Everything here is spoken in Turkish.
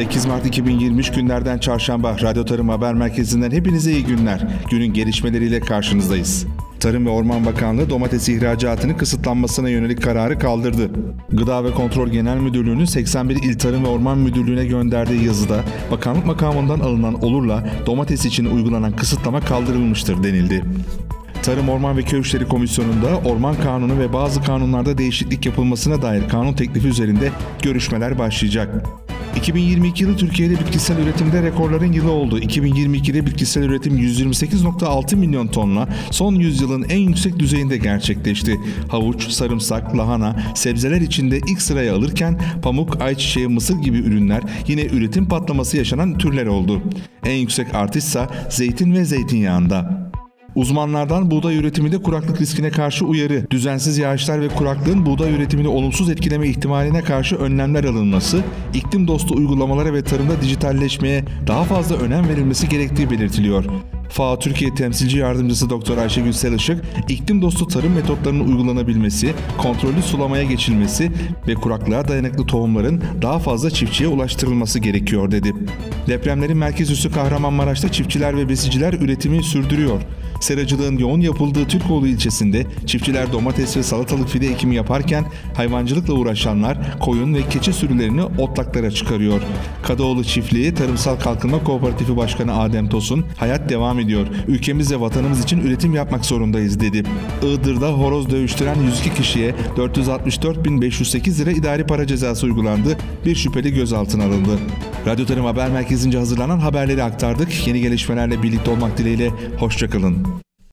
8 Mart 2023 günlerden çarşamba Radyo Tarım Haber Merkezi'nden hepinize iyi günler. Günün gelişmeleriyle karşınızdayız. Tarım ve Orman Bakanlığı domates ihracatının kısıtlanmasına yönelik kararı kaldırdı. Gıda ve Kontrol Genel Müdürlüğü'nün 81 İl Tarım ve Orman Müdürlüğü'ne gönderdiği yazıda bakanlık makamından alınan olurla domates için uygulanan kısıtlama kaldırılmıştır denildi. Tarım Orman ve Köy İşleri Komisyonu'nda Orman Kanunu ve bazı kanunlarda değişiklik yapılmasına dair kanun teklifi üzerinde görüşmeler başlayacak. 2022 yılı Türkiye'de bitkisel üretimde rekorların yılı oldu. 2022'de bitkisel üretim 128.6 milyon tonla son yüzyılın en yüksek düzeyinde gerçekleşti. Havuç, sarımsak, lahana, sebzeler içinde ilk sıraya alırken pamuk, ayçiçeği, mısır gibi ürünler yine üretim patlaması yaşanan türler oldu. En yüksek artışsa zeytin ve zeytinyağında. Uzmanlardan buğday üretiminde kuraklık riskine karşı uyarı, düzensiz yağışlar ve kuraklığın buğday üretimini olumsuz etkileme ihtimaline karşı önlemler alınması, iklim dostu uygulamalara ve tarımda dijitalleşmeye daha fazla önem verilmesi gerektiği belirtiliyor. FAO Türkiye Temsilci Yardımcısı Doktor Ayşegül Selışık, iklim dostu tarım metotlarının uygulanabilmesi, kontrollü sulamaya geçilmesi ve kuraklığa dayanıklı tohumların daha fazla çiftçiye ulaştırılması gerekiyor dedi. Depremlerin merkez üssü Kahramanmaraş'ta çiftçiler ve besiciler üretimi sürdürüyor. Seracılığın yoğun yapıldığı Türkoğlu ilçesinde çiftçiler domates ve salatalık fide ekimi yaparken hayvancılıkla uğraşanlar koyun ve keçi sürülerini otlaklara çıkarıyor. Kadıoğlu Çiftliği Tarımsal Kalkınma Kooperatifi Başkanı Adem Tosun, hayat devam ediyor. Ülkemiz ve vatanımız için üretim yapmak zorundayız dedi. Iğdır'da horoz dövüştüren 102 kişiye 464.508 lira idari para cezası uygulandı. Bir şüpheli gözaltına alındı. Radyo Tarım Haber Merkezi'nce hazırlanan haberleri aktardık. Yeni gelişmelerle birlikte olmak dileğiyle hoşçakalın.